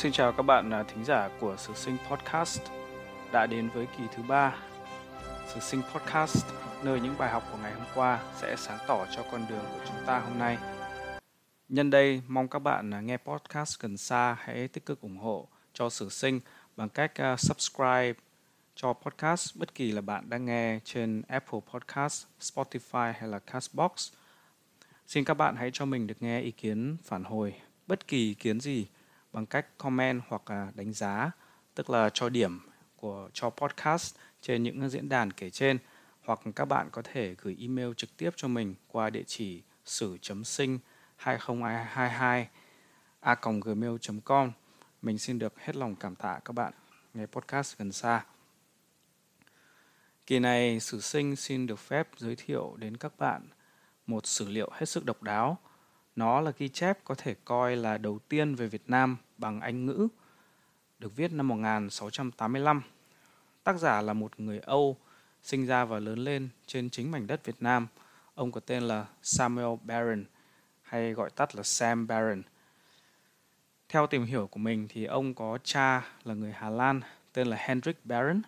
Xin chào các bạn à, thính giả của Sử Sinh Podcast đã đến với kỳ thứ ba. Sử Sinh Podcast, nơi những bài học của ngày hôm qua sẽ sáng tỏ cho con đường của chúng ta hôm nay. Nhân đây, mong các bạn à, nghe podcast gần xa hãy tích cực ủng hộ cho Sử Sinh bằng cách à, subscribe cho podcast bất kỳ là bạn đang nghe trên Apple Podcast, Spotify hay là Castbox. Xin các bạn hãy cho mình được nghe ý kiến phản hồi bất kỳ ý kiến gì bằng cách comment hoặc à, đánh giá, tức là cho điểm của cho podcast trên những diễn đàn kể trên. Hoặc các bạn có thể gửi email trực tiếp cho mình qua địa chỉ sử.sinh 2022 a gmail.com mình xin được hết lòng cảm tạ các bạn nghe podcast gần xa. Kỳ này sử sinh xin được phép giới thiệu đến các bạn một sử liệu hết sức độc đáo nó là ghi chép có thể coi là đầu tiên về Việt Nam bằng Anh ngữ, được viết năm 1685. Tác giả là một người Âu, sinh ra và lớn lên trên chính mảnh đất Việt Nam. Ông có tên là Samuel Barron, hay gọi tắt là Sam Barron. Theo tìm hiểu của mình thì ông có cha là người Hà Lan, tên là Hendrik Barron.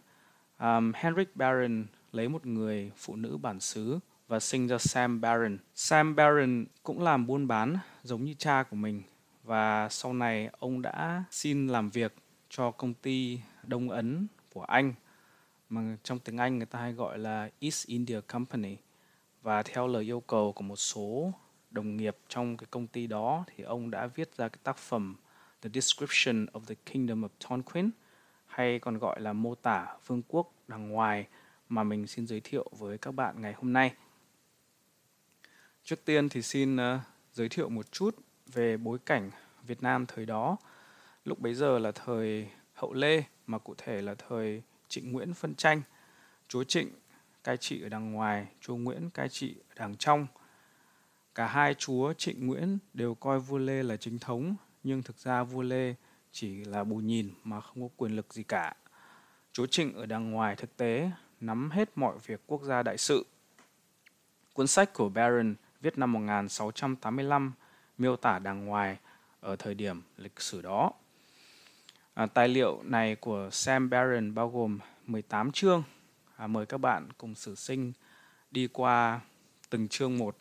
Um, Hendrik Barron lấy một người phụ nữ bản xứ và sinh ra Sam Barron. Sam Barron cũng làm buôn bán giống như cha của mình và sau này ông đã xin làm việc cho công ty Đông Ấn của Anh, mà trong tiếng Anh người ta hay gọi là East India Company và theo lời yêu cầu của một số đồng nghiệp trong cái công ty đó thì ông đã viết ra cái tác phẩm The Description of the Kingdom of Tonquin, hay còn gọi là mô tả vương quốc đằng ngoài mà mình xin giới thiệu với các bạn ngày hôm nay. Trước tiên thì xin uh, giới thiệu một chút về bối cảnh Việt Nam thời đó. Lúc bấy giờ là thời Hậu Lê mà cụ thể là thời Trịnh Nguyễn phân tranh. Chúa Trịnh cai trị ở đằng ngoài, chúa Nguyễn cai trị ở đằng trong. Cả hai chúa Trịnh Nguyễn đều coi vua Lê là chính thống, nhưng thực ra vua Lê chỉ là bù nhìn mà không có quyền lực gì cả. Chúa Trịnh ở đằng ngoài thực tế nắm hết mọi việc quốc gia đại sự. Cuốn sách của Baron viết năm 1685, miêu tả đàng ngoài ở thời điểm lịch sử đó. À, tài liệu này của Sam Barron bao gồm 18 chương. À, mời các bạn cùng sử sinh đi qua từng chương một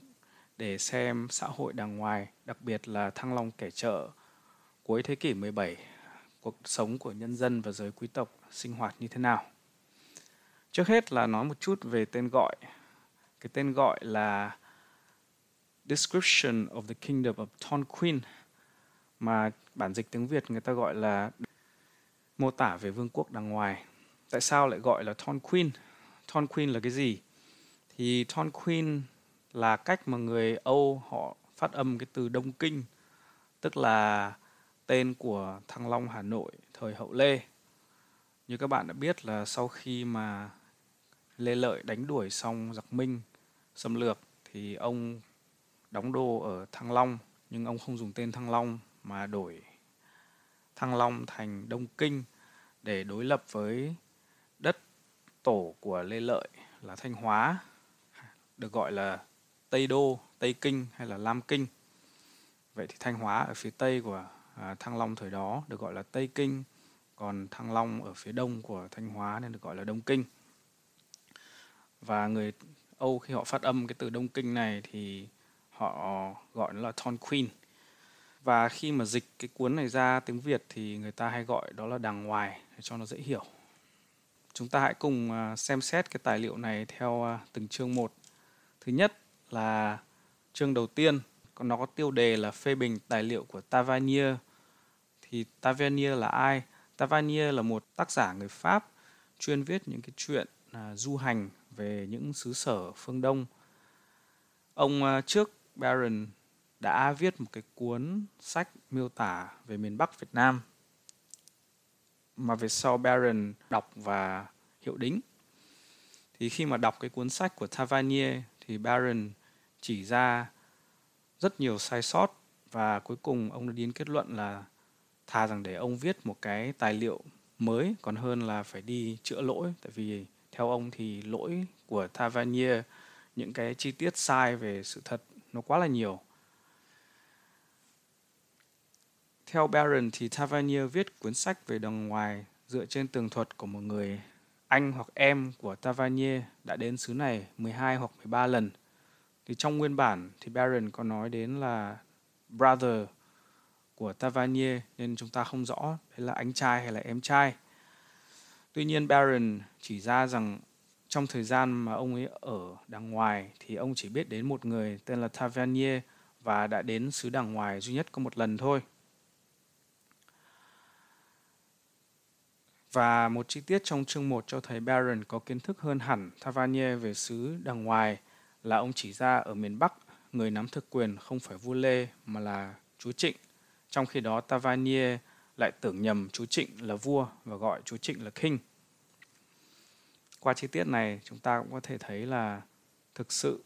để xem xã hội đàng ngoài, đặc biệt là Thăng Long kẻ chợ cuối thế kỷ 17, cuộc sống của nhân dân và giới quý tộc sinh hoạt như thế nào. Trước hết là nói một chút về tên gọi. Cái tên gọi là Description of the Kingdom of Tonquin mà bản dịch tiếng Việt người ta gọi là mô tả về vương quốc đằng ngoài. Tại sao lại gọi là Tonquin? Tonquin là cái gì? Thì Tonquin là cách mà người Âu họ phát âm cái từ Đông Kinh, tức là tên của Thăng Long Hà Nội thời Hậu Lê. Như các bạn đã biết là sau khi mà Lê Lợi đánh đuổi xong giặc Minh xâm lược thì ông đóng đô ở Thăng Long nhưng ông không dùng tên Thăng Long mà đổi Thăng Long thành Đông Kinh để đối lập với đất tổ của Lê Lợi là Thanh Hóa được gọi là Tây Đô, Tây Kinh hay là Lam Kinh. Vậy thì Thanh Hóa ở phía tây của à, Thăng Long thời đó được gọi là Tây Kinh, còn Thăng Long ở phía đông của Thanh Hóa nên được gọi là Đông Kinh. Và người Âu khi họ phát âm cái từ Đông Kinh này thì họ gọi nó là Tonquin. Và khi mà dịch cái cuốn này ra tiếng Việt thì người ta hay gọi đó là đàng ngoài để cho nó dễ hiểu. Chúng ta hãy cùng à, xem xét cái tài liệu này theo à, từng chương một. Thứ nhất là chương đầu tiên, còn nó có tiêu đề là phê bình tài liệu của Tavernier. Thì Tavernier là ai? Tavernier là một tác giả người Pháp chuyên viết những cái chuyện à, du hành về những xứ sở phương Đông. Ông trước Baron đã viết một cái cuốn sách miêu tả về miền Bắc Việt Nam, mà về sau Baron đọc và hiệu đính. Thì khi mà đọc cái cuốn sách của Tavernier thì Baron chỉ ra rất nhiều sai sót và cuối cùng ông đã đến kết luận là thà rằng để ông viết một cái tài liệu mới còn hơn là phải đi chữa lỗi tại vì theo ông thì lỗi của Tavernier, những cái chi tiết sai về sự thật nó quá là nhiều Theo Baron thì Tavernier viết cuốn sách về đồng ngoài dựa trên tường thuật của một người anh hoặc em của Tavernier đã đến xứ này 12 hoặc 13 lần. Thì trong nguyên bản thì Baron có nói đến là brother của Tavernier nên chúng ta không rõ đấy là anh trai hay là em trai. Tuy nhiên Baron chỉ ra rằng trong thời gian mà ông ấy ở đằng ngoài thì ông chỉ biết đến một người tên là Tavernier và đã đến xứ đằng ngoài duy nhất có một lần thôi. Và một chi tiết trong chương 1 cho thấy Baron có kiến thức hơn hẳn Tavernier về xứ đằng ngoài là ông chỉ ra ở miền Bắc, người nắm thực quyền không phải vua Lê mà là chúa Trịnh. Trong khi đó Tavernier lại tưởng nhầm chú Trịnh là vua và gọi chú Trịnh là king. Qua chi tiết này chúng ta cũng có thể thấy là thực sự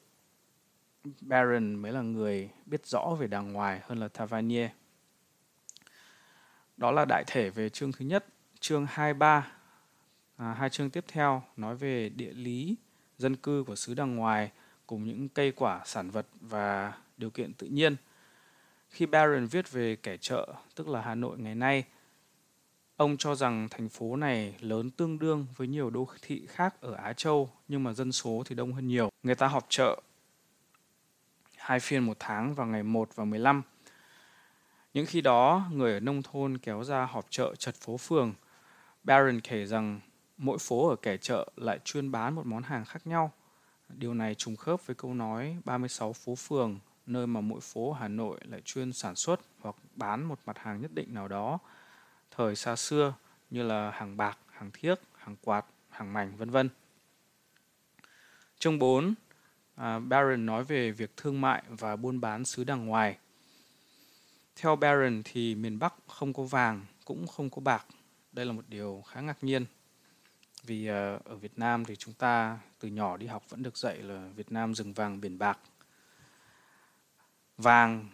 Baron mới là người biết rõ về đàng ngoài hơn là Tavernier. Đó là đại thể về chương thứ nhất, chương 23. À, hai chương tiếp theo nói về địa lý, dân cư của xứ đàng ngoài cùng những cây quả, sản vật và điều kiện tự nhiên. Khi Baron viết về kẻ chợ, tức là Hà Nội ngày nay, ông cho rằng thành phố này lớn tương đương với nhiều đô thị khác ở Á Châu nhưng mà dân số thì đông hơn nhiều. Người ta họp chợ hai phiên một tháng vào ngày 1 và 15. Những khi đó, người ở nông thôn kéo ra họp chợ chật phố phường. Baron kể rằng mỗi phố ở kẻ chợ lại chuyên bán một món hàng khác nhau. Điều này trùng khớp với câu nói 36 phố phường nơi mà mỗi phố Hà Nội lại chuyên sản xuất hoặc bán một mặt hàng nhất định nào đó thời xa xưa như là hàng bạc, hàng thiếc, hàng quạt, hàng mảnh vân vân. Chương 4, à, Baron nói về việc thương mại và buôn bán xứ đằng ngoài. Theo Baron thì miền Bắc không có vàng, cũng không có bạc. Đây là một điều khá ngạc nhiên. Vì à, ở Việt Nam thì chúng ta từ nhỏ đi học vẫn được dạy là Việt Nam rừng vàng biển bạc Vàng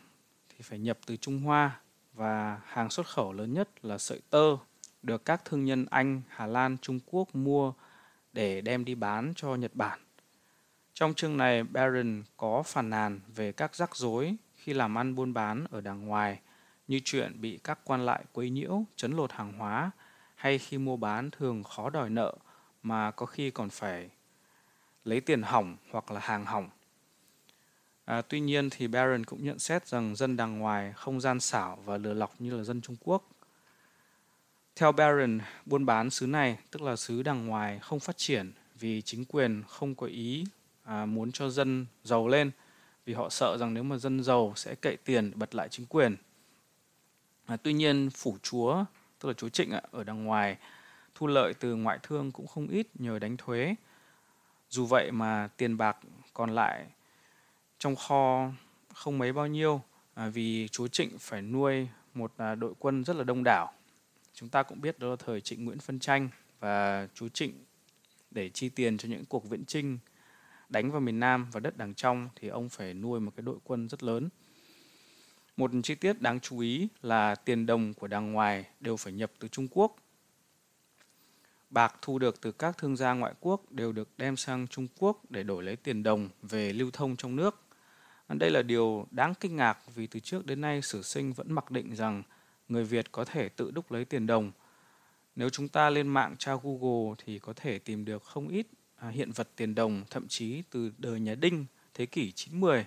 thì phải nhập từ Trung Hoa và hàng xuất khẩu lớn nhất là sợi tơ được các thương nhân Anh, Hà Lan, Trung Quốc mua để đem đi bán cho Nhật Bản. Trong chương này, Baron có phàn nàn về các rắc rối khi làm ăn buôn bán ở đàng ngoài, như chuyện bị các quan lại quấy nhiễu, chấn lột hàng hóa, hay khi mua bán thường khó đòi nợ mà có khi còn phải lấy tiền hỏng hoặc là hàng hỏng. À, tuy nhiên thì Baron cũng nhận xét rằng dân đàng ngoài không gian xảo và lừa lọc như là dân Trung Quốc. Theo Baron, buôn bán xứ này, tức là xứ đàng ngoài, không phát triển vì chính quyền không có ý à, muốn cho dân giàu lên, vì họ sợ rằng nếu mà dân giàu sẽ cậy tiền bật lại chính quyền. À, tuy nhiên, phủ chúa, tức là chúa Trịnh ạ, ở đằng ngoài, thu lợi từ ngoại thương cũng không ít nhờ đánh thuế. Dù vậy mà tiền bạc còn lại trong kho không mấy bao nhiêu à, vì chúa Trịnh phải nuôi một à, đội quân rất là đông đảo. Chúng ta cũng biết đó là thời Trịnh Nguyễn phân tranh và chúa Trịnh để chi tiền cho những cuộc viễn chinh đánh vào miền Nam và đất đằng trong thì ông phải nuôi một cái đội quân rất lớn. Một chi tiết đáng chú ý là tiền đồng của đằng ngoài đều phải nhập từ Trung Quốc. Bạc thu được từ các thương gia ngoại quốc đều được đem sang Trung Quốc để đổi lấy tiền đồng về lưu thông trong nước. Đây là điều đáng kinh ngạc vì từ trước đến nay sử sinh vẫn mặc định rằng người Việt có thể tự đúc lấy tiền đồng. Nếu chúng ta lên mạng tra Google thì có thể tìm được không ít à, hiện vật tiền đồng thậm chí từ đời nhà Đinh thế kỷ 90.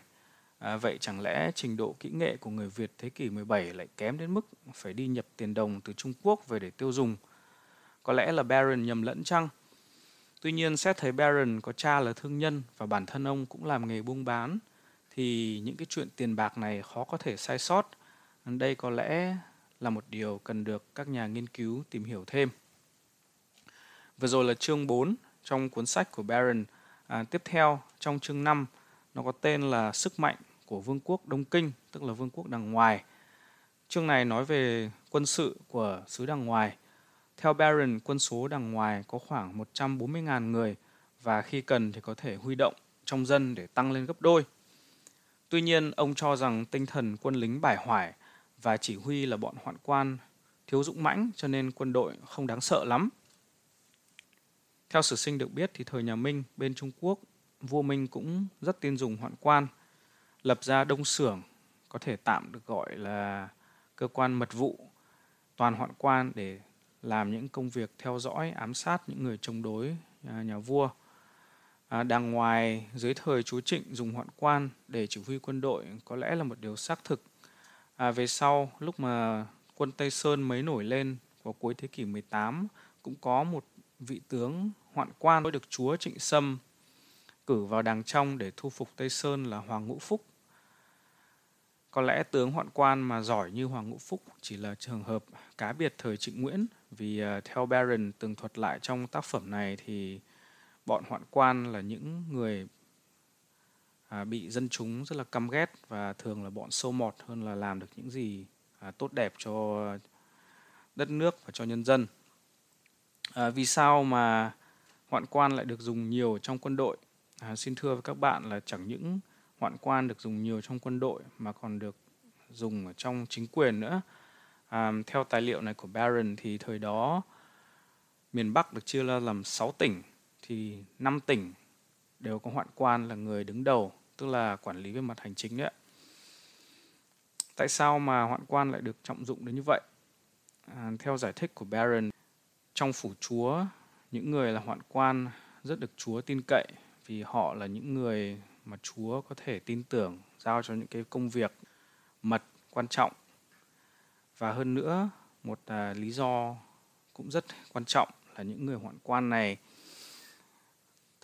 À, vậy chẳng lẽ trình độ kỹ nghệ của người Việt thế kỷ 17 lại kém đến mức phải đi nhập tiền đồng từ Trung Quốc về để tiêu dùng? Có lẽ là Baron nhầm lẫn chăng? Tuy nhiên xét thấy Baron có cha là thương nhân và bản thân ông cũng làm nghề buôn bán – thì những cái chuyện tiền bạc này khó có thể sai sót. Đây có lẽ là một điều cần được các nhà nghiên cứu tìm hiểu thêm. Vừa rồi là chương 4 trong cuốn sách của Baron. À, tiếp theo trong chương 5 nó có tên là Sức mạnh của Vương quốc Đông Kinh, tức là Vương quốc đằng ngoài. Chương này nói về quân sự của xứ đằng ngoài. Theo Baron, quân số đằng ngoài có khoảng 140.000 người và khi cần thì có thể huy động trong dân để tăng lên gấp đôi. Tuy nhiên, ông cho rằng tinh thần quân lính bài hoài và chỉ huy là bọn hoạn quan thiếu dũng mãnh cho nên quân đội không đáng sợ lắm. Theo sử sinh được biết thì thời nhà Minh bên Trung Quốc, vua Minh cũng rất tin dùng hoạn quan, lập ra đông xưởng, có thể tạm được gọi là cơ quan mật vụ, toàn hoạn quan để làm những công việc theo dõi, ám sát những người chống đối à, nhà vua. À, đàng ngoài dưới thời chúa Trịnh dùng hoạn quan để chỉ huy quân đội có lẽ là một điều xác thực. À, về sau lúc mà quân Tây Sơn mới nổi lên vào cuối thế kỷ 18 cũng có một vị tướng hoạn quan được chúa Trịnh Sâm cử vào đàng trong để thu phục Tây Sơn là Hoàng Ngũ Phúc. Có lẽ tướng hoạn quan mà giỏi như Hoàng Ngũ Phúc chỉ là trường hợp cá biệt thời Trịnh Nguyễn vì uh, theo Baron từng thuật lại trong tác phẩm này thì bọn hoạn quan là những người à, bị dân chúng rất là căm ghét và thường là bọn sâu mọt hơn là làm được những gì à, tốt đẹp cho đất nước và cho nhân dân. À, vì sao mà hoạn quan lại được dùng nhiều trong quân đội? À, xin thưa với các bạn là chẳng những hoạn quan được dùng nhiều trong quân đội mà còn được dùng ở trong chính quyền nữa. À, theo tài liệu này của Baron thì thời đó miền Bắc được chia ra làm 6 tỉnh thì năm tỉnh đều có hoạn quan là người đứng đầu, tức là quản lý về mặt hành chính đấy. Tại sao mà hoạn quan lại được trọng dụng đến như vậy? À, theo giải thích của Baron, trong phủ chúa, những người là hoạn quan rất được chúa tin cậy vì họ là những người mà chúa có thể tin tưởng giao cho những cái công việc mật quan trọng và hơn nữa một à, lý do cũng rất quan trọng là những người hoạn quan này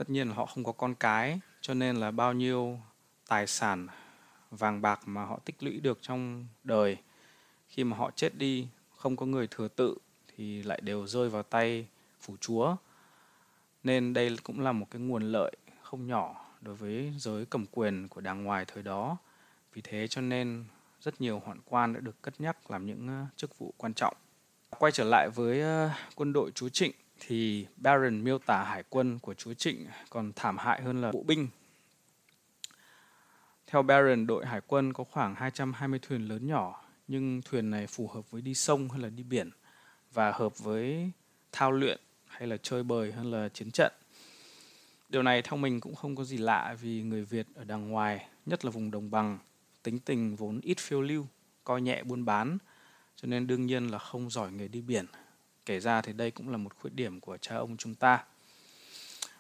tất nhiên là họ không có con cái, cho nên là bao nhiêu tài sản, vàng bạc mà họ tích lũy được trong đời. Khi mà họ chết đi, không có người thừa tự thì lại đều rơi vào tay phủ chúa. Nên đây cũng là một cái nguồn lợi không nhỏ đối với giới cầm quyền của đàng ngoài thời đó. Vì thế cho nên rất nhiều hoạn quan đã được cất nhắc làm những chức vụ quan trọng. Quay trở lại với quân đội chúa trịnh thì Baron miêu tả hải quân của chúa Trịnh còn thảm hại hơn là bộ binh. Theo Baron, đội hải quân có khoảng 220 thuyền lớn nhỏ, nhưng thuyền này phù hợp với đi sông hay là đi biển và hợp với thao luyện hay là chơi bời hơn là chiến trận. Điều này theo mình cũng không có gì lạ vì người Việt ở đằng ngoài, nhất là vùng đồng bằng, tính tình vốn ít phiêu lưu, coi nhẹ buôn bán, cho nên đương nhiên là không giỏi nghề đi biển Kể ra thì đây cũng là một khuyết điểm của cha ông chúng ta.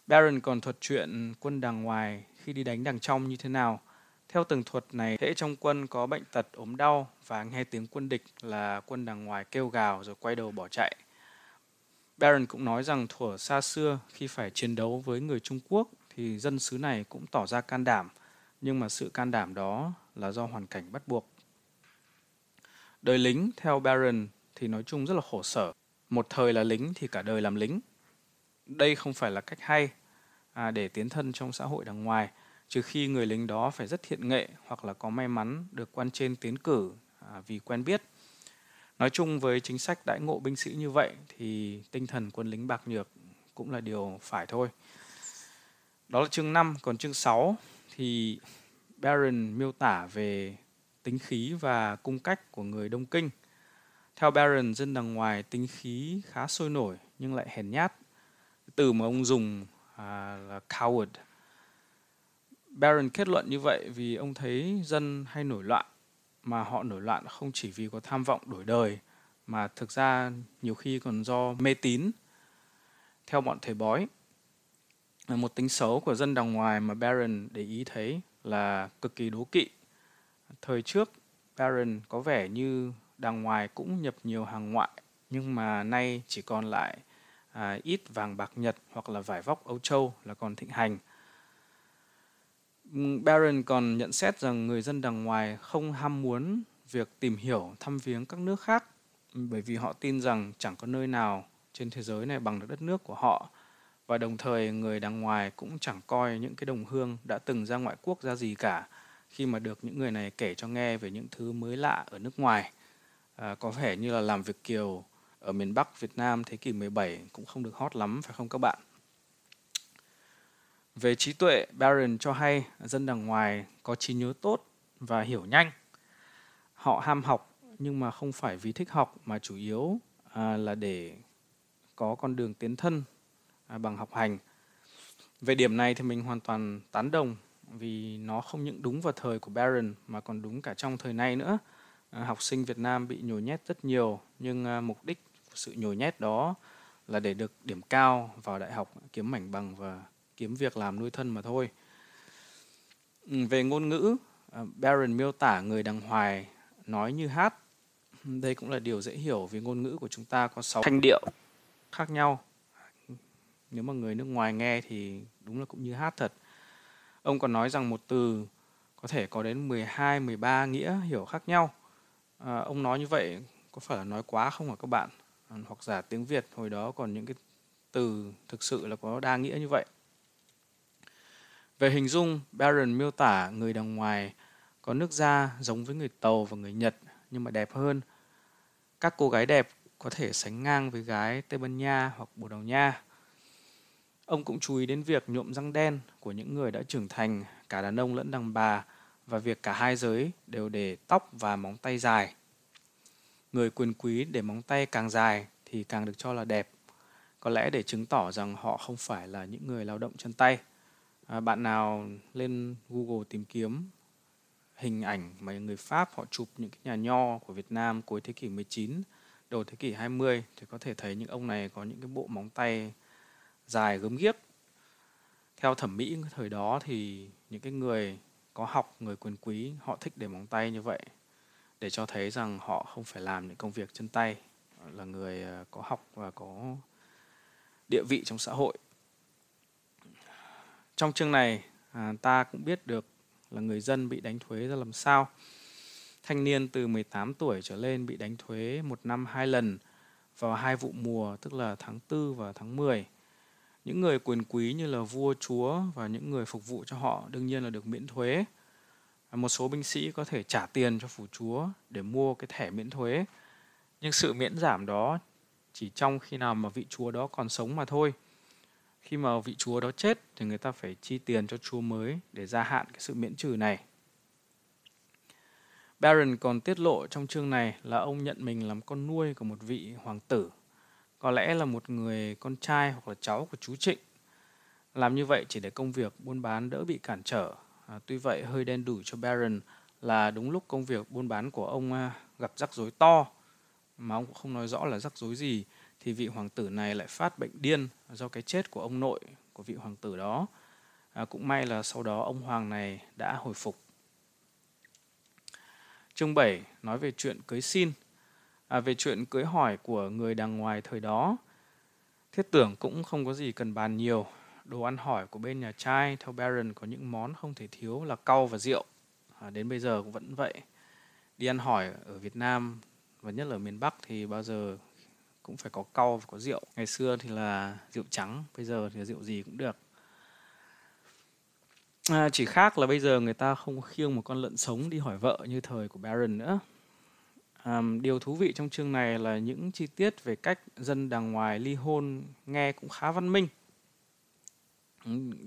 Baron còn thuật chuyện quân đằng ngoài khi đi đánh đằng trong như thế nào. Theo từng thuật này, hễ trong quân có bệnh tật, ốm đau và nghe tiếng quân địch là quân đằng ngoài kêu gào rồi quay đầu bỏ chạy. Baron cũng nói rằng thuở xa xưa khi phải chiến đấu với người Trung Quốc thì dân xứ này cũng tỏ ra can đảm, nhưng mà sự can đảm đó là do hoàn cảnh bắt buộc. Đời lính theo Baron thì nói chung rất là khổ sở một thời là lính thì cả đời làm lính. Đây không phải là cách hay à, để tiến thân trong xã hội đằng ngoài trừ khi người lính đó phải rất thiện nghệ hoặc là có may mắn được quan trên tiến cử à, vì quen biết. Nói chung với chính sách đãi ngộ binh sĩ như vậy thì tinh thần quân lính bạc nhược cũng là điều phải thôi. Đó là chương 5 còn chương 6 thì Baron miêu tả về tính khí và cung cách của người Đông Kinh theo Baron, dân đằng ngoài tính khí khá sôi nổi nhưng lại hèn nhát. Từ mà ông dùng à, là coward. Baron kết luận như vậy vì ông thấy dân hay nổi loạn mà họ nổi loạn không chỉ vì có tham vọng đổi đời mà thực ra nhiều khi còn do mê tín. Theo bọn thầy bói, một tính xấu của dân đằng ngoài mà Baron để ý thấy là cực kỳ đố kỵ. Thời trước, Baron có vẻ như đằng ngoài cũng nhập nhiều hàng ngoại nhưng mà nay chỉ còn lại à, ít vàng bạc Nhật hoặc là vải vóc Âu Châu là còn thịnh hành. Barron còn nhận xét rằng người dân đằng ngoài không ham muốn việc tìm hiểu thăm viếng các nước khác bởi vì họ tin rằng chẳng có nơi nào trên thế giới này bằng được đất nước của họ và đồng thời người đằng ngoài cũng chẳng coi những cái đồng hương đã từng ra ngoại quốc ra gì cả khi mà được những người này kể cho nghe về những thứ mới lạ ở nước ngoài à, có vẻ như là làm việc kiều ở miền Bắc Việt Nam thế kỷ 17 cũng không được hot lắm phải không các bạn? Về trí tuệ, Baron cho hay dân đằng ngoài có trí nhớ tốt và hiểu nhanh. Họ ham học nhưng mà không phải vì thích học mà chủ yếu à, là để có con đường tiến thân à, bằng học hành. Về điểm này thì mình hoàn toàn tán đồng vì nó không những đúng vào thời của Baron mà còn đúng cả trong thời nay nữa học sinh Việt Nam bị nhồi nhét rất nhiều nhưng à, mục đích của sự nhồi nhét đó là để được điểm cao vào đại học kiếm mảnh bằng và kiếm việc làm nuôi thân mà thôi. Ừ, về ngôn ngữ, à, Baron miêu tả người đằng hoài nói như hát. Đây cũng là điều dễ hiểu vì ngôn ngữ của chúng ta có 6 thanh điệu khác nhau. Nếu mà người nước ngoài nghe thì đúng là cũng như hát thật. Ông còn nói rằng một từ có thể có đến 12, 13 nghĩa hiểu khác nhau. À, ông nói như vậy có phải là nói quá không hả các bạn? À, hoặc giả tiếng Việt hồi đó còn những cái từ thực sự là có đa nghĩa như vậy. Về hình dung, Baron miêu tả người đằng ngoài có nước da giống với người Tàu và người Nhật nhưng mà đẹp hơn. Các cô gái đẹp có thể sánh ngang với gái Tây Ban Nha hoặc Bồ Đào Nha. Ông cũng chú ý đến việc nhuộm răng đen của những người đã trưởng thành, cả đàn ông lẫn đàn bà, và việc cả hai giới đều để tóc và móng tay dài. Người quyền quý để móng tay càng dài thì càng được cho là đẹp, có lẽ để chứng tỏ rằng họ không phải là những người lao động chân tay. À, bạn nào lên Google tìm kiếm hình ảnh mà người Pháp họ chụp những cái nhà nho của Việt Nam cuối thế kỷ 19, đầu thế kỷ 20 thì có thể thấy những ông này có những cái bộ móng tay dài gớm ghiếc. Theo thẩm mỹ thời đó thì những cái người có học, người quyền quý họ thích để móng tay như vậy để cho thấy rằng họ không phải làm những công việc chân tay, là người ờ, có học và có địa vị trong xã hội. Trong chương này à, ta cũng biết được là người dân bị đánh thuế ra làm sao. Thanh niên từ 18 tuổi trở lên bị đánh thuế một năm hai lần vào hai vụ mùa tức là tháng 4 và tháng 10. Những người quyền quý như là vua, chúa và những người phục vụ cho họ đương nhiên là được miễn thuế. Một số binh sĩ có thể trả tiền cho phủ chúa để mua cái thẻ miễn thuế. Nhưng sự miễn giảm đó chỉ trong khi nào mà vị chúa đó còn sống mà thôi. Khi mà vị chúa đó chết thì người ta phải chi tiền cho chúa mới để gia hạn cái sự miễn trừ này. Baron còn tiết lộ trong chương này là ông nhận mình làm con nuôi của một vị hoàng tử có lẽ là một người con trai hoặc là cháu của chú Trịnh. Làm như vậy chỉ để công việc buôn bán đỡ bị cản trở. À, tuy vậy hơi đen đủi cho Baron là đúng lúc công việc buôn bán của ông à, gặp rắc rối to mà ông cũng không nói rõ là rắc rối gì thì vị hoàng tử này lại phát bệnh điên do cái chết của ông nội của vị hoàng tử đó. À, cũng may là sau đó ông hoàng này đã hồi phục. Chương 7 nói về chuyện cưới xin à, về chuyện cưới hỏi của người đàng ngoài thời đó. Thiết tưởng cũng không có gì cần bàn nhiều. Đồ ăn hỏi của bên nhà trai theo Baron có những món không thể thiếu là cau và rượu. À, đến bây giờ cũng vẫn vậy. Đi ăn hỏi ở Việt Nam và nhất là ở miền Bắc thì bao giờ cũng phải có cau và có rượu. Ngày xưa thì là rượu trắng, bây giờ thì rượu gì cũng được. À, chỉ khác là bây giờ người ta không khiêng một con lợn sống đi hỏi vợ như thời của Baron nữa. Um, điều thú vị trong chương này là những chi tiết về cách dân đàng ngoài ly hôn nghe cũng khá văn minh.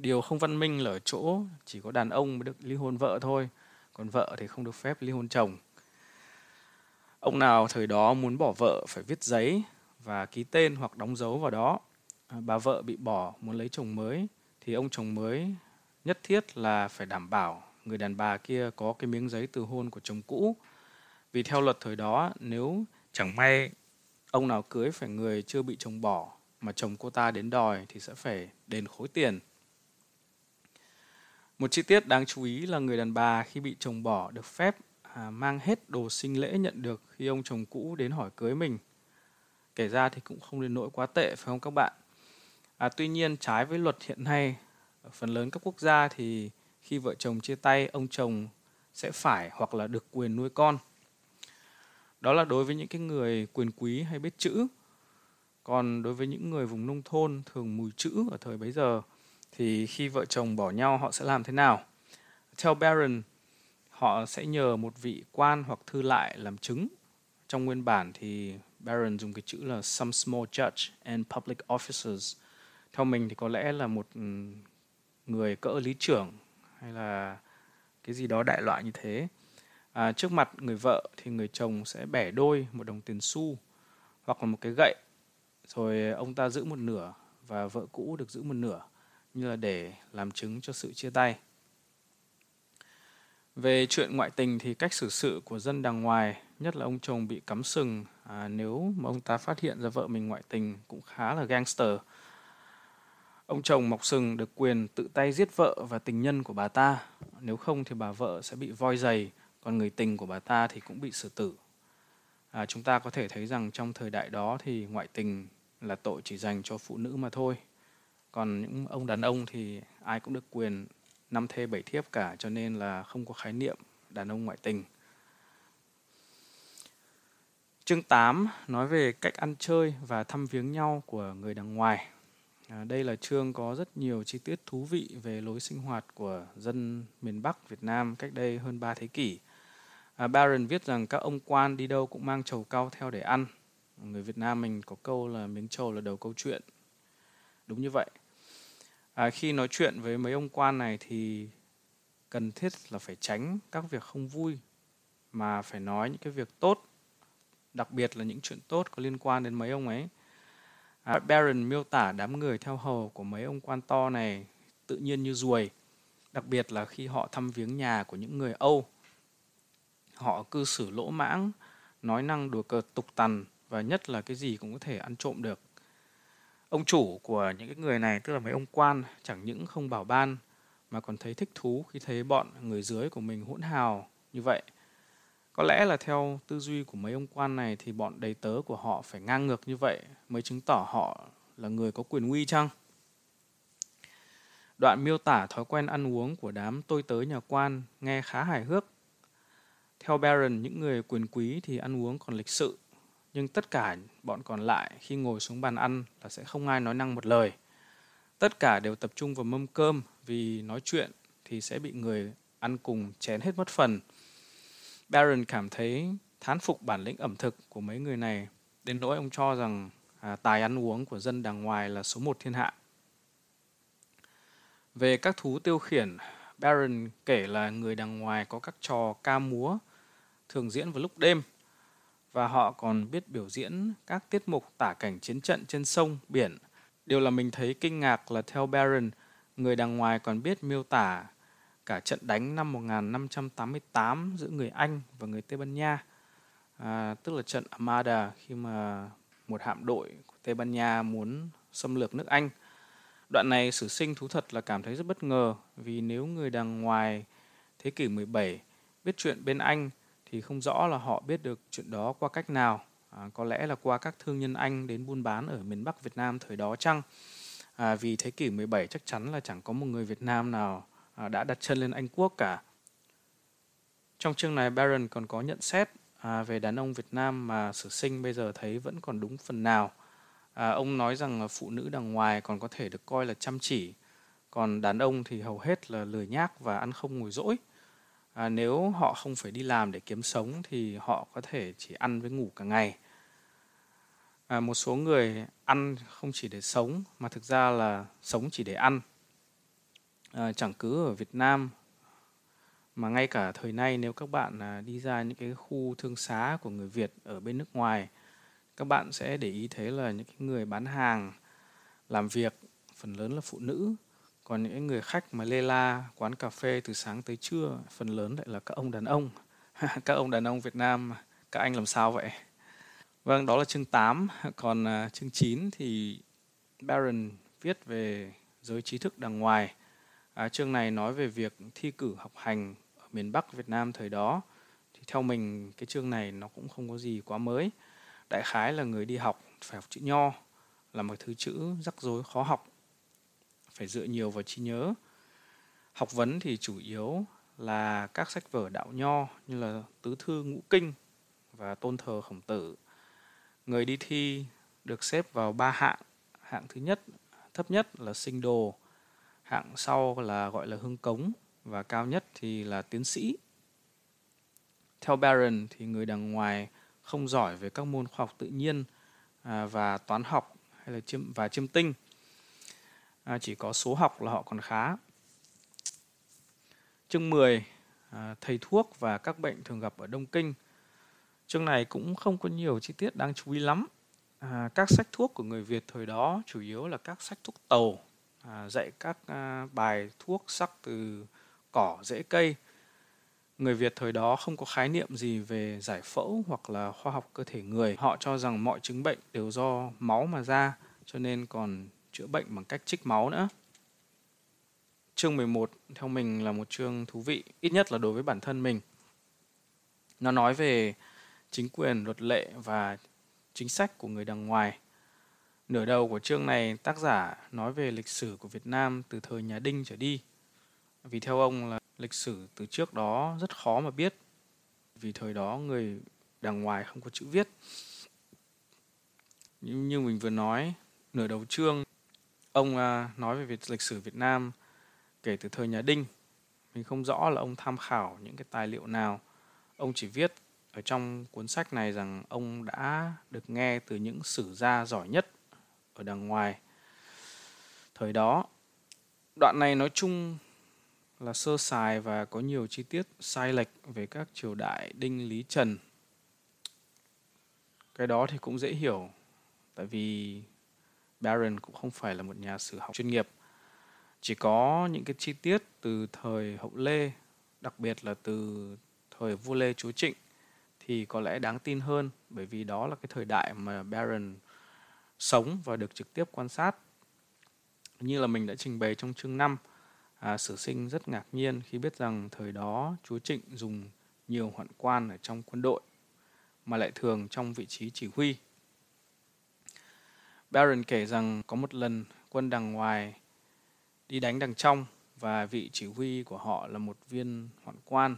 Điều không văn minh là ở chỗ chỉ có đàn ông mới được ly hôn vợ thôi, còn vợ thì không được phép ly hôn chồng. Ông nào thời đó muốn bỏ vợ phải viết giấy và ký tên hoặc đóng dấu vào đó. À, bà vợ bị bỏ muốn lấy chồng mới thì ông chồng mới nhất thiết là phải đảm bảo người đàn bà kia có cái miếng giấy từ hôn của chồng cũ vì theo luật thời đó, nếu chẳng may ông nào cưới phải người chưa bị chồng bỏ mà chồng cô ta đến đòi thì sẽ phải đền khối tiền. Một chi tiết đáng chú ý là người đàn bà khi bị chồng bỏ được phép à, mang hết đồ sinh lễ nhận được khi ông chồng cũ đến hỏi cưới mình. Kể ra thì cũng không đến nỗi quá tệ phải không các bạn? À, tuy nhiên trái với luật hiện nay, ở phần lớn các quốc gia thì khi vợ chồng chia tay, ông chồng sẽ phải hoặc là được quyền nuôi con – đó là đối với những cái người quyền quý hay biết chữ. Còn đối với những người vùng nông thôn thường mùi chữ ở thời bấy giờ, thì khi vợ chồng bỏ nhau, họ sẽ làm thế nào? Theo Baron họ sẽ nhờ một vị quan hoặc thư lại làm chứng. Trong nguyên bản thì Baron dùng cái chữ là some small judge and public officers theo mình thì có lẽ là một ừ, người cỡ lý trưởng hay là cái gì đó đại loại như thế à, trước mặt người vợ thì người chồng sẽ bẻ đôi một đồng tiền xu hoặc là một cái gậy rồi ờ, ông ta giữ một nửa và vợ cũ được giữ một nửa như là để làm chứng cho sự chia tay Về chuyện ngoại tình thì cách xử sự của dân đàng ngoài, nhất là ông chồng bị cắm sừng à, nếu mà ông ta phát hiện ra vợ mình ngoại tình cũng khá là gangster. Ông chồng mọc sừng được quyền tự tay giết vợ và tình nhân của bà ta. Nếu không thì bà vợ sẽ bị voi giày, còn người tình của bà ta thì cũng bị xử tử. À, chúng ta có thể thấy rằng trong thời đại đó thì ngoại tình là tội chỉ dành cho phụ nữ mà thôi. Còn những ông đàn ông thì ai cũng được quyền năm thê bảy thiếp cả cho nên là không có khái niệm đàn ông ngoại tình. Chương 8 nói về cách ăn chơi và thăm viếng nhau của người đằng ngoài. À, đây là chương có rất nhiều chi tiết thú vị về lối sinh hoạt của dân miền Bắc Việt Nam cách đây hơn 3 thế kỷ. À, Baron viết rằng các ông quan đi đâu cũng mang trầu cao theo để ăn. Người Việt Nam mình có câu là miếng trầu là đầu câu chuyện. Đúng như vậy. À, khi nói chuyện với mấy ông quan này thì cần thiết là phải tránh các việc không vui mà phải nói những cái việc tốt đặc biệt là những chuyện tốt có liên quan đến mấy ông ấy à, Baron miêu tả đám người theo hầu của mấy ông quan to này tự nhiên như ruồi đặc biệt là khi họ thăm viếng nhà của những người Âu họ cư xử lỗ mãng, nói năng đùa cợt, tục tằn và nhất là cái gì cũng có thể ăn trộm được. Ông chủ của những cái người này, tức là mấy ông quan, chẳng những không bảo ban mà còn thấy thích thú khi thấy bọn người dưới của mình hỗn hào như vậy. Có lẽ là theo tư duy của mấy ông quan này thì bọn đầy tớ của họ phải ngang ngược như vậy mới chứng tỏ họ là người có quyền uy chăng? Đoạn miêu tả thói quen ăn uống của đám tôi tớ nhà quan nghe khá hài hước theo baron những người quyền quý thì ăn uống còn lịch sự nhưng tất cả bọn còn lại khi ngồi xuống bàn ăn là sẽ không ai nói năng một lời. Tất cả đều tập trung vào mâm cơm vì nói chuyện thì sẽ bị người ăn cùng chén hết mất phần. Baron cảm thấy thán phục bản lĩnh ẩm thực của mấy người này, đến nỗi ông cho rằng à, tài ăn uống của dân đàng ngoài là số một thiên hạ. Về các thú tiêu khiển, Baron kể là người đàng ngoài có các trò ca múa thường diễn vào lúc đêm và họ còn biết biểu diễn các tiết mục tả cảnh chiến trận trên sông, biển. Điều là mình thấy kinh ngạc là theo Baron, người đằng ngoài còn biết miêu tả cả trận đánh năm 1588 giữa người Anh và người Tây Ban Nha, à, tức là trận Armada khi mà một hạm đội của Tây Ban Nha muốn xâm lược nước Anh. Đoạn này sử sinh thú thật là cảm thấy rất bất ngờ vì nếu người đằng ngoài thế kỷ 17 biết chuyện bên Anh thì không rõ là họ biết được chuyện đó qua cách nào. À, có lẽ là qua các thương nhân Anh đến buôn bán ở miền Bắc Việt Nam thời đó chăng? À, vì thế kỷ 17 chắc chắn là chẳng có một người Việt Nam nào à, đã đặt chân lên Anh Quốc cả. Trong chương này Baron còn có nhận xét à, về đàn ông Việt Nam mà sử sinh bây giờ thấy vẫn còn đúng phần nào. À, ông nói rằng phụ nữ đằng ngoài còn có thể được coi là chăm chỉ, còn đàn ông thì hầu hết là lười nhác và ăn không ngồi dỗi à, nếu họ không phải đi làm để kiếm sống thì họ có thể chỉ ăn với ngủ cả ngày. À, một số người ăn không chỉ để sống mà thực ra là sống chỉ để ăn. À, chẳng cứ ở Việt Nam mà ngay cả thời nay nếu các bạn à, đi ra những cái khu thương xá của người Việt ở bên nước ngoài các bạn sẽ để ý thấy là những cái người bán hàng làm việc phần lớn là phụ nữ còn những người khách mà lê la quán cà phê từ sáng tới trưa phần lớn lại là các ông đàn ông. Các ông đàn ông Việt Nam các anh làm sao vậy? Vâng đó là chương 8 còn uh, chương 9 thì Baron viết về giới trí thức đằng ngoài. À, chương này nói về việc thi cử học hành ở miền Bắc Việt Nam thời đó. Thì theo mình cái chương này nó cũng không có gì quá mới. Đại khái là người đi học phải học chữ nho là một thứ chữ rắc rối khó học phải dựa nhiều vào trí nhớ. Học vấn thì chủ yếu là các sách vở đạo nho như là tứ thư ngũ kinh và tôn thờ khổng tử. Người đi thi được xếp vào ba hạng. Hạng thứ nhất, thấp nhất là sinh đồ, hạng sau là gọi là hương cống và cao nhất thì là tiến sĩ. Theo Baron thì người đằng ngoài không giỏi về các môn khoa học tự nhiên à, và toán học hay là chiêm, và chiêm tinh à, chỉ có số học là họ còn khá. Chương 10 à, thầy thuốc và các bệnh thường gặp ở Đông Kinh. Chương này cũng không có nhiều chi tiết đáng chú ý lắm. À, các sách thuốc của người Việt thời đó chủ yếu là các sách thuốc tàu, à, dạy các à, bài thuốc sắc từ cỏ, rễ cây. Người Việt thời đó không có khái niệm gì về giải phẫu hoặc là khoa học cơ thể người. Họ cho rằng mọi chứng bệnh đều do máu mà ra, cho nên còn chữa bệnh bằng cách trích máu nữa. Chương 11 theo mình là một chương thú vị, ít nhất là đối với bản thân mình. Nó nói về chính quyền, luật lệ và chính sách của người đằng ngoài. Nửa đầu của chương này, tác giả nói về lịch sử của Việt Nam từ thời nhà Đinh trở đi. Vì theo ông là lịch sử từ trước đó rất khó mà biết. Vì thời đó người đằng ngoài không có chữ viết. Như, như mình vừa nói, nửa đầu chương, ông à, nói về việc lịch sử Việt Nam kể từ thời nhà Đinh. Mình không rõ là ông tham khảo những cái tài liệu nào. Ông chỉ viết ở trong cuốn sách này rằng ông đã được nghe từ những sử gia giỏi nhất ở đằng ngoài thời đó. Đoạn này nói chung là sơ sài và có nhiều chi tiết sai lệch về các triều đại Đinh, Lý, Trần. Cái đó thì cũng dễ hiểu, tại vì Baron cũng không phải là một nhà sử học chuyên nghiệp. Chỉ có những cái chi tiết từ thời Hậu Lê, đặc biệt là từ thời vua Lê Chúa Trịnh thì có lẽ đáng tin hơn bởi vì đó là cái thời đại mà Baron sống và được trực tiếp quan sát. Như là mình đã trình bày trong chương 5, à, sử sinh rất ngạc nhiên khi biết rằng thời đó chúa Trịnh dùng nhiều hoạn quan ở trong quân đội mà lại thường trong vị trí chỉ huy. Baron kể rằng có một lần quân đằng ngoài đi đánh đằng trong và vị chỉ huy của họ là một viên hoạn quan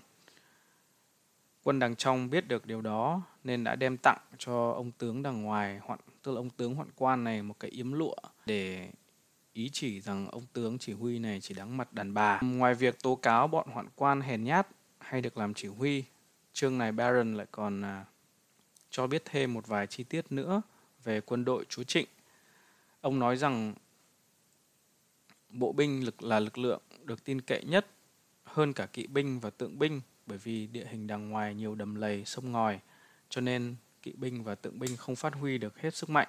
Quân đằng trong biết được điều đó nên đã đem tặng cho ông tướng đằng ngoài, hoạn, tức là ông tướng hoạn quan này một cái yếm lụa để ý chỉ rằng ông tướng chỉ huy này chỉ đáng mặt đàn bà. Ngoài việc tố cáo bọn hoạn quan hèn nhát hay được làm chỉ huy, chương này Baron lại còn à, cho biết thêm một vài chi tiết nữa về quân đội chúa Trịnh. Ông nói rằng bộ binh lực là lực lượng được tin cậy nhất hơn cả kỵ binh và tượng binh bởi vì địa hình đằng ngoài nhiều đầm lầy, sông ngòi, cho nên kỵ binh và tượng binh không phát huy được hết sức mạnh.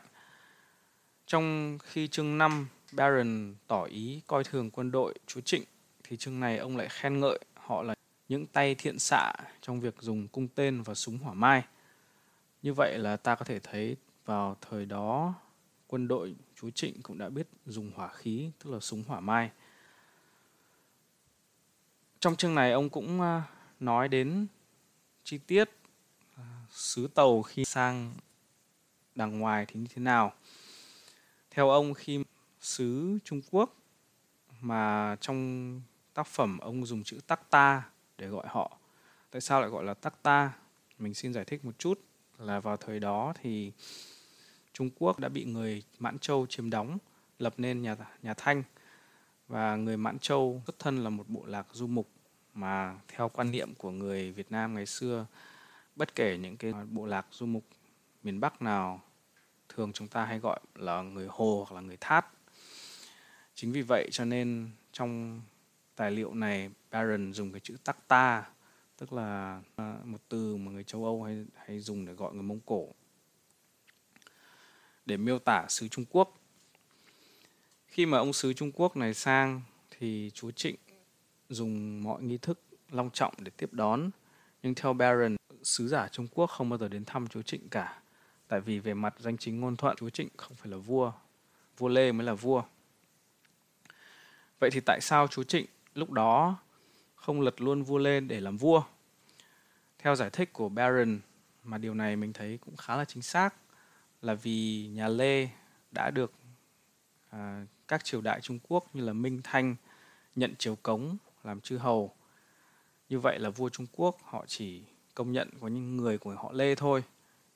Trong khi chương 5, Baron tỏ ý coi thường quân đội chúa Trịnh, thì chương này ông lại khen ngợi họ là những tay thiện xạ trong việc dùng cung tên và súng hỏa mai. Như vậy là ta có thể thấy vào thời đó quân đội chú Trịnh cũng đã biết dùng hỏa khí, tức là súng hỏa mai. Trong chương này ông cũng à, nói đến chi tiết à, sứ tàu khi sang đằng ngoài thì như thế nào. Theo ông khi sứ Trung Quốc mà trong tác phẩm ông dùng chữ tắc ta để gọi họ. Tại sao lại gọi là tắc ta? Mình xin giải thích một chút là vào thời đó thì Trung Quốc đã bị người Mãn Châu chiếm đóng, lập nên nhà nhà Thanh và người Mãn Châu xuất thân là một bộ lạc du mục mà theo quan niệm của người Việt Nam ngày xưa bất kể những cái bộ lạc du mục miền Bắc nào thường chúng ta hay gọi là người Hồ hoặc là người Thát. Chính vì vậy cho nên trong tài liệu này Baron dùng cái chữ takta tức là à, một từ mà người châu Âu hay hay dùng để gọi người Mông Cổ để miêu tả sứ Trung Quốc. Khi mà ông sứ Trung Quốc này sang thì chúa Trịnh dùng mọi nghi thức long trọng để tiếp đón. Nhưng theo Baron, sứ giả Trung Quốc không bao giờ đến thăm chúa Trịnh cả. Tại vì về mặt danh chính ngôn thuận, chúa Trịnh không phải là vua. Vua Lê mới là vua. Vậy thì tại sao chúa Trịnh lúc đó không lật luôn vua Lê để làm vua? Theo giải thích của Baron, mà điều này mình thấy cũng khá là chính xác, là vì nhà Lê đã được à, các triều đại Trung Quốc như là Minh Thanh nhận triều cống làm chư hầu. Như vậy là vua Trung Quốc họ chỉ công nhận có những người của họ Lê thôi.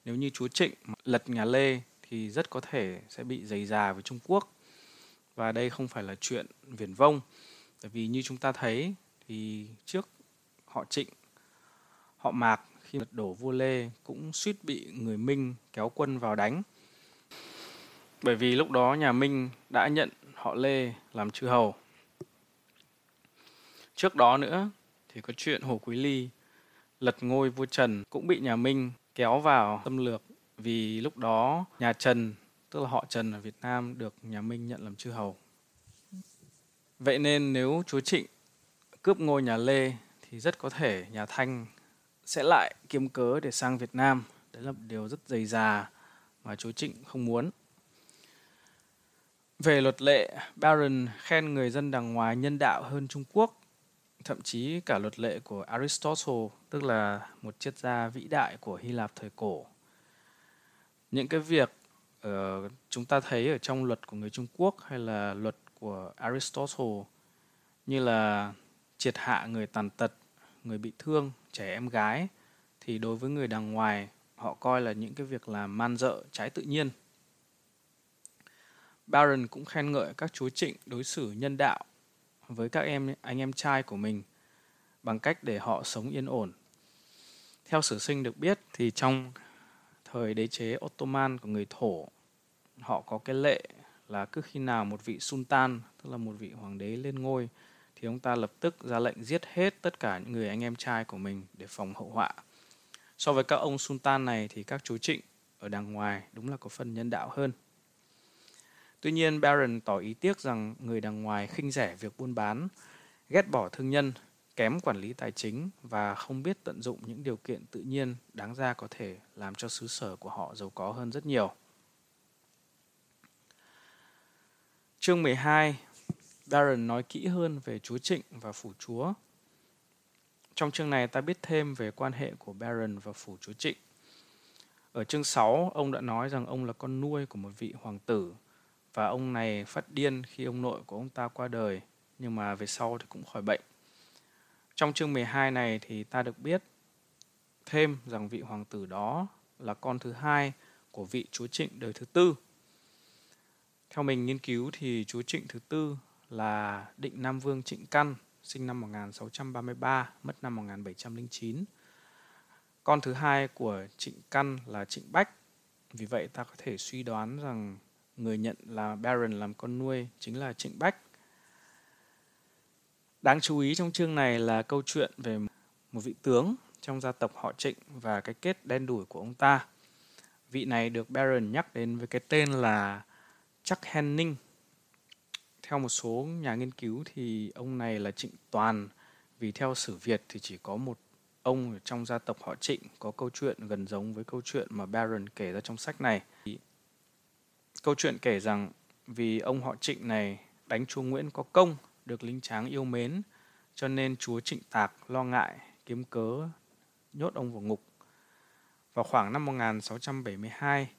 Nếu như chúa Trịnh lật nhà Lê thì rất có thể sẽ bị dày già với Trung Quốc. Và đây không phải là chuyện viển vông. Tại vì như chúng ta thấy thì trước họ Trịnh, họ Mạc khi lật đổ vua Lê cũng suýt bị người Minh kéo quân vào đánh. Bởi vì lúc đó nhà Minh đã nhận họ Lê làm chư hầu. Trước đó nữa thì có chuyện Hồ Quý Ly lật ngôi vua Trần cũng bị nhà Minh kéo vào xâm lược vì lúc đó nhà Trần, tức là họ Trần ở Việt Nam được nhà Minh nhận làm chư hầu. Vậy nên nếu chúa Trịnh cướp ngôi nhà Lê thì rất có thể nhà Thanh sẽ lại kiếm cớ để sang Việt Nam. Đấy là một điều rất dày già mà chú Trịnh không muốn. Về luật lệ, Barron khen người dân đàng ngoài nhân đạo hơn Trung Quốc, thậm chí cả luật lệ của Aristotle, tức là một triết gia vĩ đại của Hy Lạp thời cổ. Những cái việc uh, chúng ta thấy ở trong luật của người Trung Quốc hay là luật của Aristotle như là triệt hạ người tàn tật, người bị thương, trẻ em gái thì đối với người đàng ngoài họ coi là những cái việc làm man dợ trái tự nhiên. Baron cũng khen ngợi các chúa trịnh đối xử nhân đạo với các em anh em trai của mình bằng cách để họ sống yên ổn. Theo sử sinh được biết thì trong thời đế chế Ottoman của người Thổ, họ có cái lệ là cứ khi nào một vị sultan, tức là một vị hoàng đế lên ngôi, thì ông ta lập tức ra lệnh giết hết tất cả những người anh em trai của mình để phòng hậu họa. So với các ông sultan này thì các chú trịnh ở đằng ngoài đúng là có phần nhân đạo hơn. Tuy nhiên, Baron tỏ ý tiếc rằng người đằng ngoài khinh rẻ việc buôn bán, ghét bỏ thương nhân, kém quản lý tài chính và không biết tận dụng những điều kiện tự nhiên đáng ra có thể làm cho xứ sở của họ giàu có hơn rất nhiều. Chương 12, Baron nói kỹ hơn về chúa Trịnh và phủ chúa. Trong chương này ta biết thêm về quan hệ của Baron và phủ chúa Trịnh. Ở chương 6, ông đã nói rằng ông là con nuôi của một vị hoàng tử và ông này phát điên khi ông nội của ông ta qua đời, nhưng mà về sau thì cũng khỏi bệnh. Trong chương 12 này thì ta được biết thêm rằng vị hoàng tử đó là con thứ hai của vị chúa Trịnh đời thứ tư. Theo mình nghiên cứu thì chúa Trịnh thứ tư là Định Nam Vương Trịnh Căn, sinh năm 1633, mất năm 1709. Con thứ hai của Trịnh Căn là Trịnh Bách. Vì vậy ta có thể suy đoán rằng người nhận là Baron làm con nuôi chính là Trịnh Bách. Đáng chú ý trong chương này là câu chuyện về một vị tướng trong gia tộc họ Trịnh và cái kết đen đủi của ông ta. Vị này được Baron nhắc đến với cái tên là Chuck Henning. Theo một số nhà nghiên cứu thì ông này là Trịnh Toàn vì theo sử Việt thì chỉ có một ông trong gia tộc họ Trịnh có câu chuyện gần giống với câu chuyện mà Baron kể ra trong sách này. Câu chuyện kể rằng vì ông họ Trịnh này đánh chúa Nguyễn có công, được lính tráng yêu mến, cho nên chúa Trịnh Tạc lo ngại kiếm cớ nhốt ông vào ngục. Vào khoảng năm 1672,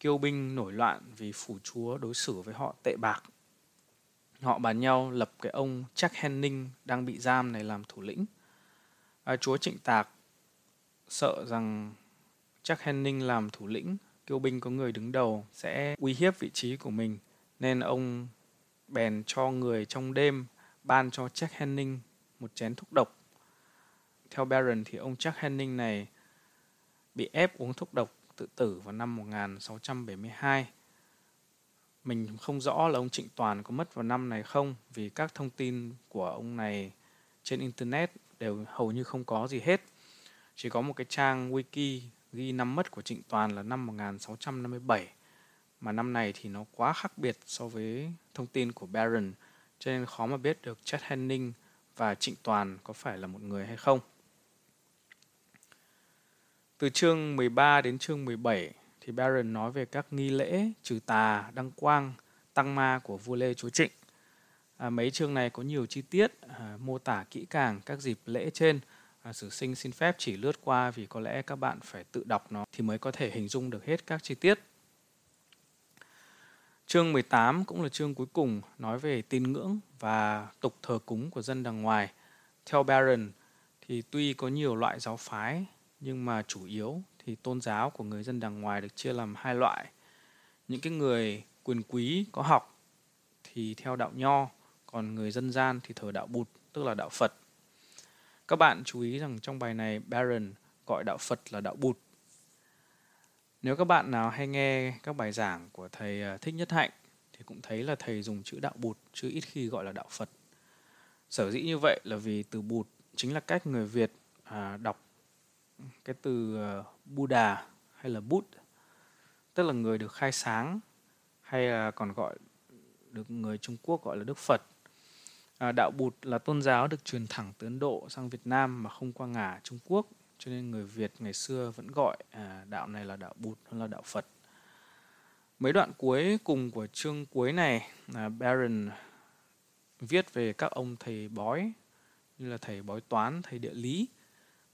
kiêu binh nổi loạn vì phủ chúa đối xử với họ tệ bạc. Họ bàn nhau lập cái ông Jack Henning đang bị giam này làm thủ lĩnh. À, chúa Trịnh Tạc sợ rằng Jack Henning làm thủ lĩnh kiêu binh có người đứng đầu sẽ uy hiếp vị trí của mình nên ông bèn cho người trong đêm ban cho Jack Henning một chén thuốc độc. Theo Baron thì ông Jack Henning này bị ép uống thuốc độc tự tử vào năm 1672. Mình không rõ là ông Trịnh Toàn có mất vào năm này không, vì các thông tin của ông này trên internet đều hầu như không có gì hết. Chỉ có một cái trang wiki ghi năm mất của Trịnh Toàn là năm 1657 mà năm này thì nó quá khác biệt so với thông tin của Baron cho nên khó mà biết được Chet Henning và Trịnh Toàn có phải là một người hay không. Từ chương 13 đến chương 17 thì Baron nói về các nghi lễ trừ tà, đăng quang, tăng ma của vua Lê Chúa Trịnh. À, mấy chương này có nhiều chi tiết à, mô tả kỹ càng các dịp lễ trên – à, sử sinh xin phép chỉ lướt qua vì có lẽ các bạn phải tự đọc nó thì mới có thể hình dung được hết các chi tiết. Chương 18 cũng là chương cuối cùng nói về tín ngưỡng và tục thờ cúng của dân đằng ngoài. Theo Baron thì tuy có nhiều loại giáo phái nhưng mà chủ yếu thì tôn giáo của người dân đằng ngoài được chia làm hai loại. Những cái người quyền quý có học thì theo đạo nho, còn người dân gian thì thờ đạo Bụt, tức là đạo Phật. Các bạn chú ý rằng trong bài này Baron gọi đạo Phật là đạo Bụt. Nếu các bạn nào hay nghe các bài giảng của thầy à, Thích Nhất Hạnh thì cũng thấy là thầy dùng chữ đạo Bụt chứ ít khi gọi là đạo Phật. Sở dĩ như vậy là vì từ Bụt chính là cách người Việt à, đọc cái từ à, Buddha hay là Bút tức là người được khai sáng hay là còn gọi được người Trung Quốc gọi là Đức Phật À, đạo Bụt là tôn giáo được truyền thẳng từ Ấn Độ sang Việt Nam mà không qua ngả Trung Quốc, cho nên người Việt ngày xưa vẫn gọi à, đạo này là đạo Bụt hơn là đạo Phật. Mấy đoạn cuối cùng của chương cuối này, là Baron viết về các ông thầy bói như là thầy bói toán, thầy địa lý.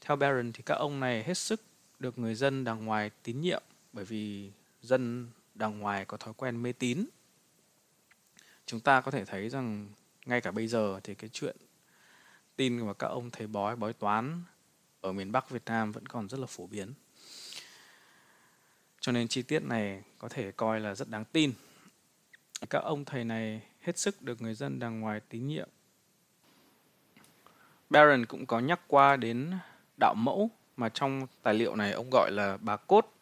Theo Baron thì các ông này hết sức được người dân đằng ngoài tín nhiệm bởi vì dân đằng ngoài có thói quen mê tín. Chúng ta có thể thấy rằng ngay cả bây giờ thì cái chuyện tin vào các ông thầy bói, bói toán ở miền Bắc Việt Nam vẫn còn rất là phổ biến. Cho nên chi tiết này có thể coi là rất đáng tin. Các ông thầy này hết sức được người dân đàng ngoài tín nhiệm. Baron cũng có nhắc qua đến đạo mẫu mà trong tài liệu này ông gọi là bà cốt.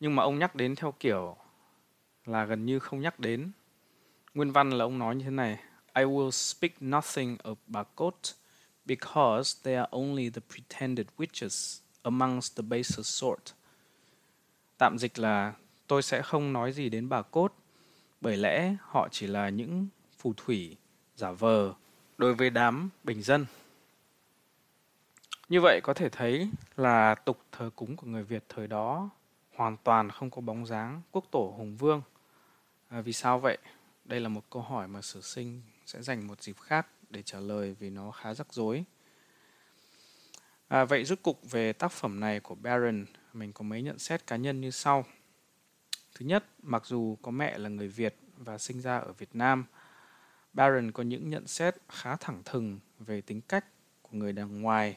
Nhưng mà ông nhắc đến theo kiểu là gần như không nhắc đến. Nguyên văn là ông nói như thế này. I will speak nothing of bà cốt because they are only the pretended witches amongst the baser sort. Tạm dịch là, tôi sẽ không nói gì đến bà cốt, bởi lẽ họ chỉ là những phù thủy, giả vờ đối với đám bình dân. Như vậy có thể thấy là tục thờ cúng của người Việt thời đó hoàn toàn không có bóng dáng quốc tổ Hùng Vương. À, vì sao vậy? Đây là một câu hỏi mà sử sinh sẽ dành một dịp khác để trả lời vì nó khá rắc rối. À, vậy rút cục về tác phẩm này của Baron, mình có mấy nhận xét cá nhân như sau. Thứ nhất, mặc dù có mẹ là người Việt và sinh ra ở Việt Nam, Baron có những nhận xét khá thẳng thừng về tính cách của người đàng ngoài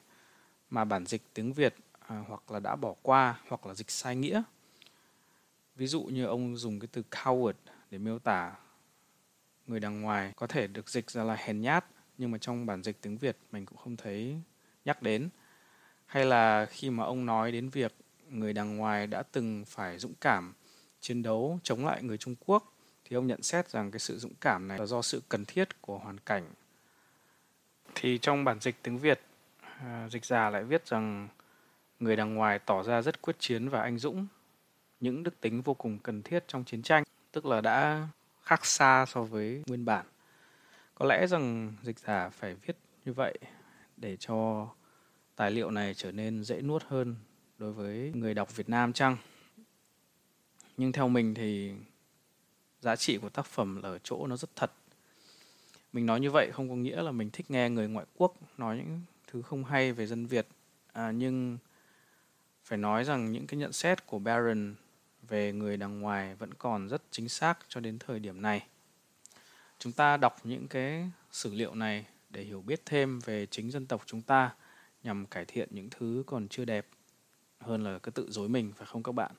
mà bản dịch tiếng Việt à, hoặc là đã bỏ qua hoặc là dịch sai nghĩa. Ví dụ như ông dùng cái từ coward để miêu tả người đằng ngoài có thể được dịch ra là hèn nhát nhưng mà trong bản dịch tiếng Việt mình cũng không thấy nhắc đến. Hay là khi mà ông nói đến việc người đằng ngoài đã từng phải dũng cảm chiến đấu chống lại người Trung Quốc thì ông nhận xét rằng cái sự dũng cảm này là do sự cần thiết của hoàn cảnh. Thì trong bản dịch tiếng Việt, À, dịch giả lại viết rằng người đằng ngoài tỏ ra rất quyết chiến và anh dũng, những đức tính vô cùng cần thiết trong chiến tranh, tức là đã khác xa so với nguyên bản. Có lẽ rằng dịch giả phải viết như vậy để cho tài liệu này trở nên dễ nuốt hơn đối với người đọc Việt Nam chăng? Nhưng theo mình thì giá trị của tác phẩm là ở chỗ nó rất thật. Mình nói như vậy không có nghĩa là mình thích nghe người ngoại quốc nói những thứ không hay về dân Việt, à, nhưng phải nói rằng những cái nhận xét của Baron về người đằng ngoài vẫn còn rất chính xác cho đến thời điểm này. Chúng ta đọc những cái sử liệu này để hiểu biết thêm về chính dân tộc chúng ta nhằm cải thiện những thứ còn chưa đẹp hơn là cứ tự dối mình phải không các bạn?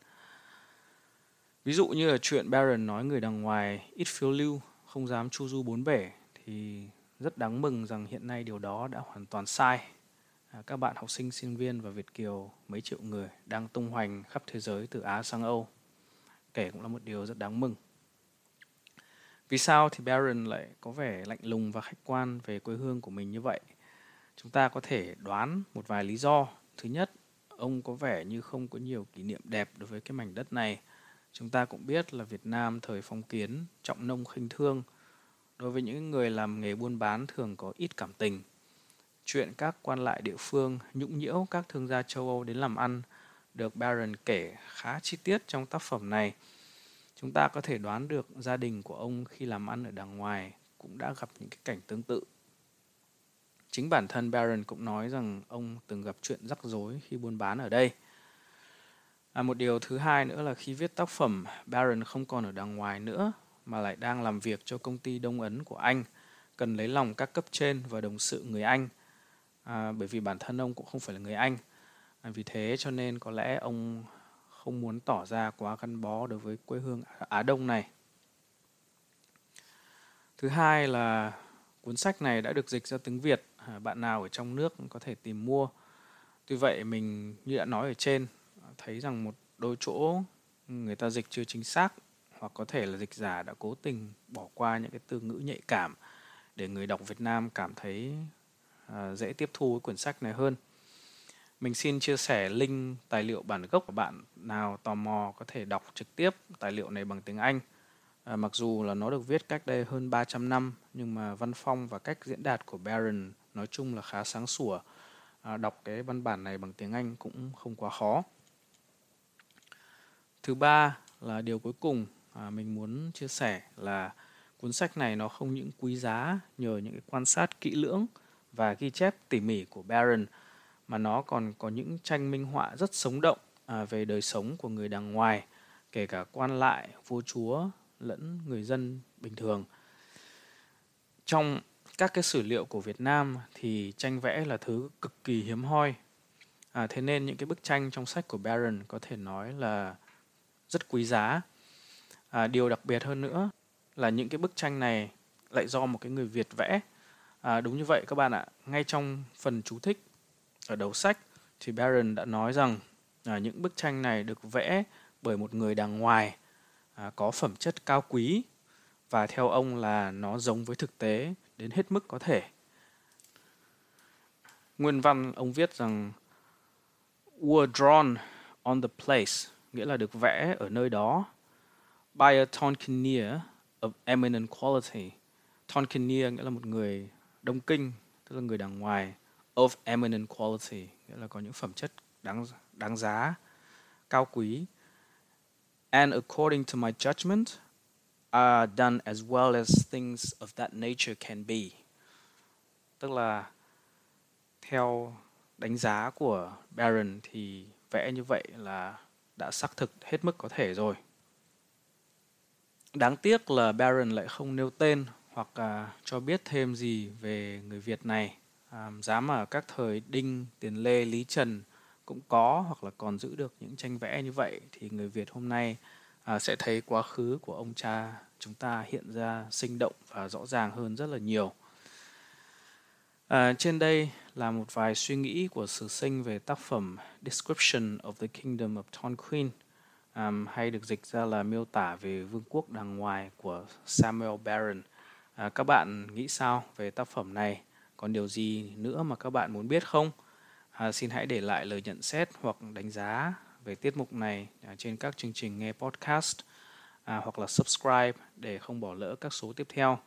Ví dụ như là chuyện Baron nói người đằng ngoài ít phiêu lưu, không dám chu du bốn bể thì rất đáng mừng rằng hiện nay điều đó đã hoàn toàn sai. À, các bạn học sinh, sinh viên và Việt Kiều mấy triệu người đang tung hoành khắp thế giới từ Á sang Âu. Kể cũng là một điều rất đáng mừng. Vì sao thì Baron lại có vẻ lạnh lùng và khách quan về quê hương của mình như vậy? Chúng ta có thể đoán một vài lý do. Thứ nhất, ông có vẻ như không có nhiều kỷ niệm đẹp đối với cái mảnh đất này – Chúng ta cũng biết là Việt Nam thời phong kiến trọng nông khinh thương. Đối với những người làm nghề buôn bán thường có ít cảm tình. Chuyện các quan lại địa phương nhũng nhiễu các thương gia châu Âu đến làm ăn được Baron kể khá chi tiết trong tác phẩm này. Chúng ta có thể đoán được gia đình của ông khi làm ăn ở đằng ngoài cũng đã gặp những cái cảnh tương tự. Chính bản thân Baron cũng nói rằng ông từng gặp chuyện rắc rối khi buôn bán ở đây – À, một điều thứ hai nữa là khi viết tác phẩm, Baron không còn ở đằng ngoài nữa mà lại đang làm việc cho công ty Đông Ấn của Anh, cần lấy lòng các cấp trên và đồng sự người Anh. À, bởi vì bản thân ông cũng không phải là người Anh. À, vì thế cho nên có lẽ ông không muốn tỏ ra quá gắn bó đối với quê hương Á Đông này. Thứ hai là cuốn sách này đã được dịch ra tiếng Việt, à, bạn nào ở trong nước có thể tìm mua. Tuy vậy mình như đã nói ở trên thấy rằng một đôi chỗ người ta dịch chưa chính xác hoặc có thể là dịch giả đã cố tình bỏ qua những cái từ ngữ nhạy cảm để người đọc Việt Nam cảm thấy uh, dễ tiếp thu cái quyển sách này hơn. Mình xin chia sẻ link tài liệu bản gốc của bạn nào tò mò có thể đọc trực tiếp tài liệu này bằng tiếng Anh. À, mặc dù là nó được viết cách đây hơn 300 năm nhưng mà văn phong và cách diễn đạt của Baron nói chung là khá sáng sủa. À, đọc cái văn bản này bằng tiếng Anh cũng không quá khó. Thứ ba là điều cuối cùng à, mình muốn chia sẻ là cuốn sách này nó không những quý giá nhờ những cái quan sát kỹ lưỡng và ghi chép tỉ mỉ của Baron mà nó còn có những tranh minh họa rất sống động à, về đời sống của người đàng ngoài, kể cả quan lại, vua chúa lẫn người dân bình thường. Trong các cái sử liệu của Việt Nam thì tranh vẽ là thứ cực kỳ hiếm hoi. À, thế nên những cái bức tranh trong sách của Baron có thể nói là rất quý giá. À, điều đặc biệt hơn nữa là những cái bức tranh này lại do một cái người Việt vẽ. À, đúng như vậy các bạn ạ. Ngay trong phần chú thích ở đầu sách thì Baron đã nói rằng à, những bức tranh này được vẽ bởi một người đàng ngoài à, có phẩm chất cao quý và theo ông là nó giống với thực tế đến hết mức có thể. Nguyên văn ông viết rằng were drawn on the place nghĩa là được vẽ ở nơi đó by a Tonkineer of eminent quality. Tonkineer nghĩa là một người đông kinh, tức là người đàng ngoài of eminent quality, nghĩa là có những phẩm chất đáng đáng giá, cao quý. And according to my judgment, are done as well as things of that nature can be. Tức là theo đánh giá của Baron thì vẽ như vậy là đã xác thực hết mức có thể rồi. Đáng tiếc là Baron lại không nêu tên hoặc à, cho biết thêm gì về người Việt này. À, dám ở các thời Đinh, Tiền Lê, Lý Trần cũng có hoặc là còn giữ được những tranh vẽ như vậy thì người Việt hôm nay à, sẽ thấy quá khứ của ông cha chúng ta hiện ra sinh động và rõ ràng hơn rất là nhiều. À, trên đây là một vài suy nghĩ của sử sinh về tác phẩm Description of the Kingdom of Tonquin um, hay được dịch ra là miêu tả về vương quốc đằng ngoài của Samuel Barron. À, các bạn nghĩ sao về tác phẩm này? Còn điều gì nữa mà các bạn muốn biết không? À, xin hãy để lại lời nhận xét hoặc đánh giá về tiết mục này à, trên các chương trình nghe podcast à, hoặc là subscribe để không bỏ lỡ các số tiếp theo.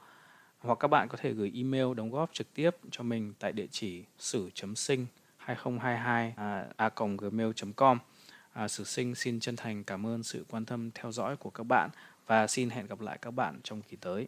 Hoặc các bạn có thể gửi email đóng góp trực tiếp cho mình tại địa chỉ sử.sinh 2022 à, a, a gmail.com. À, sử sinh xin chân thành cảm ơn sự quan tâm theo dõi của các bạn và xin hẹn gặp lại các bạn trong kỳ tới.